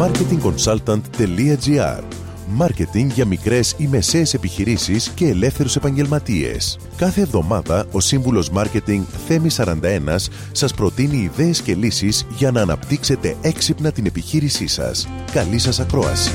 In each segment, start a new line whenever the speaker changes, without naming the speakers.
marketingconsultant.gr Μάρκετινγκ για μικρές ή μεσαίες επιχειρήσεις και ελεύθερους επαγγελματίες. Κάθε εβδομάδα ο σύμβουλος Μάρκετινγκ Θέμη 41 σας προτείνει ιδέες και λύσεις για να αναπτύξετε έξυπνα την επιχείρησή σας. Καλή σας ακρόαση.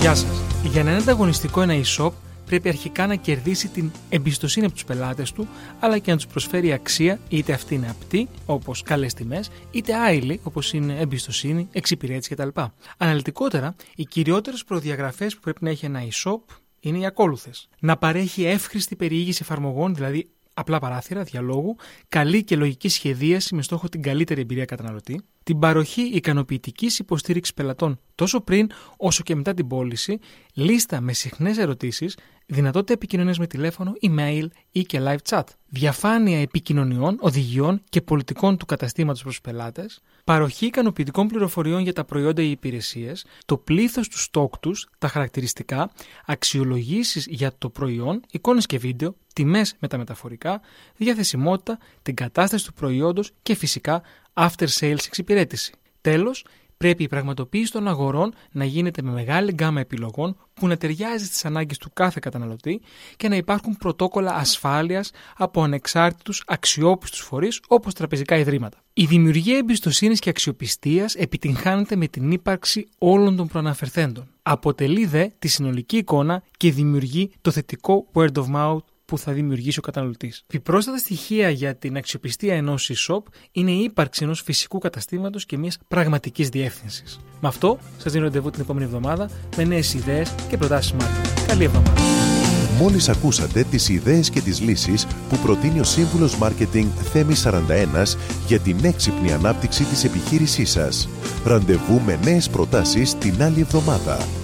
Γεια σας. Για να είναι ανταγωνιστικό ένα e-shop πρέπει αρχικά να κερδίσει την εμπιστοσύνη από τους πελάτες του, αλλά και να τους προσφέρει αξία, είτε αυτή είναι απτή, όπως καλές τιμές, είτε άειλη, όπως είναι εμπιστοσύνη, εξυπηρέτηση κτλ. Αναλυτικότερα, οι κυριότερες προδιαγραφές που πρέπει να έχει ένα e-shop είναι οι ακόλουθες. Να παρέχει εύχρηστη περιήγηση εφαρμογών, δηλαδή απλά παράθυρα διαλόγου, καλή και λογική σχεδίαση με στόχο την καλύτερη εμπειρία καταναλωτή, την παροχή ικανοποιητικής υποστήριξης πελατών τόσο πριν όσο και μετά την πώληση, λίστα με συχνές ερωτήσεις, δυνατότητα επικοινωνίας με τηλέφωνο, email ή και live chat, διαφάνεια επικοινωνιών, οδηγιών και πολιτικών του καταστήματος προς τους πελάτες, παροχή ικανοποιητικών πληροφοριών για τα προϊόντα ή υπηρεσίες, το πλήθος του στόκ τους, τα χαρακτηριστικά, αξιολογήσεις για το προϊόν, εικόνες και βίντεο, τιμές μεταμεταφορικά, διαθεσιμότητα, την κατάσταση του προϊόντος και φυσικά after sales εξυπηρέτηση. Τέλος, πρέπει η πραγματοποίηση των αγορών να γίνεται με μεγάλη γκάμα επιλογών που να ταιριάζει στις ανάγκες του κάθε καταναλωτή και να υπάρχουν πρωτόκολλα ασφάλειας από ανεξάρτητους αξιόπιστους φορείς όπως τραπεζικά ιδρύματα. Η δημιουργία εμπιστοσύνης και αξιοπιστίας επιτυγχάνεται με την ύπαρξη όλων των προαναφερθέντων. Αποτελεί δε τη συνολική εικόνα και δημιουργεί το θετικό word of mouth που θα δημιουργήσει ο καταναλωτής. Επιπρόσθετα στοιχεία για την αξιοπιστία ενός e-shop είναι η ύπαρξη ενός φυσικού καταστήματος και μιας πραγματικής διεύθυνσης. Με αυτό, σας δίνω ραντεβού την επόμενη εβδομάδα με νέες ιδέες και προτάσεις marketing. Καλή εβδομάδα.
Μόλις ακούσατε τις ιδέες και τις λύσεις που προτείνει ο σύμβουλος Μάρκετινγκ Θέμη 41 για την έξυπνη ανάπτυξη της επιχείρησής σας. Ραντεβού με νέες προτάσεις την άλλη εβδομάδα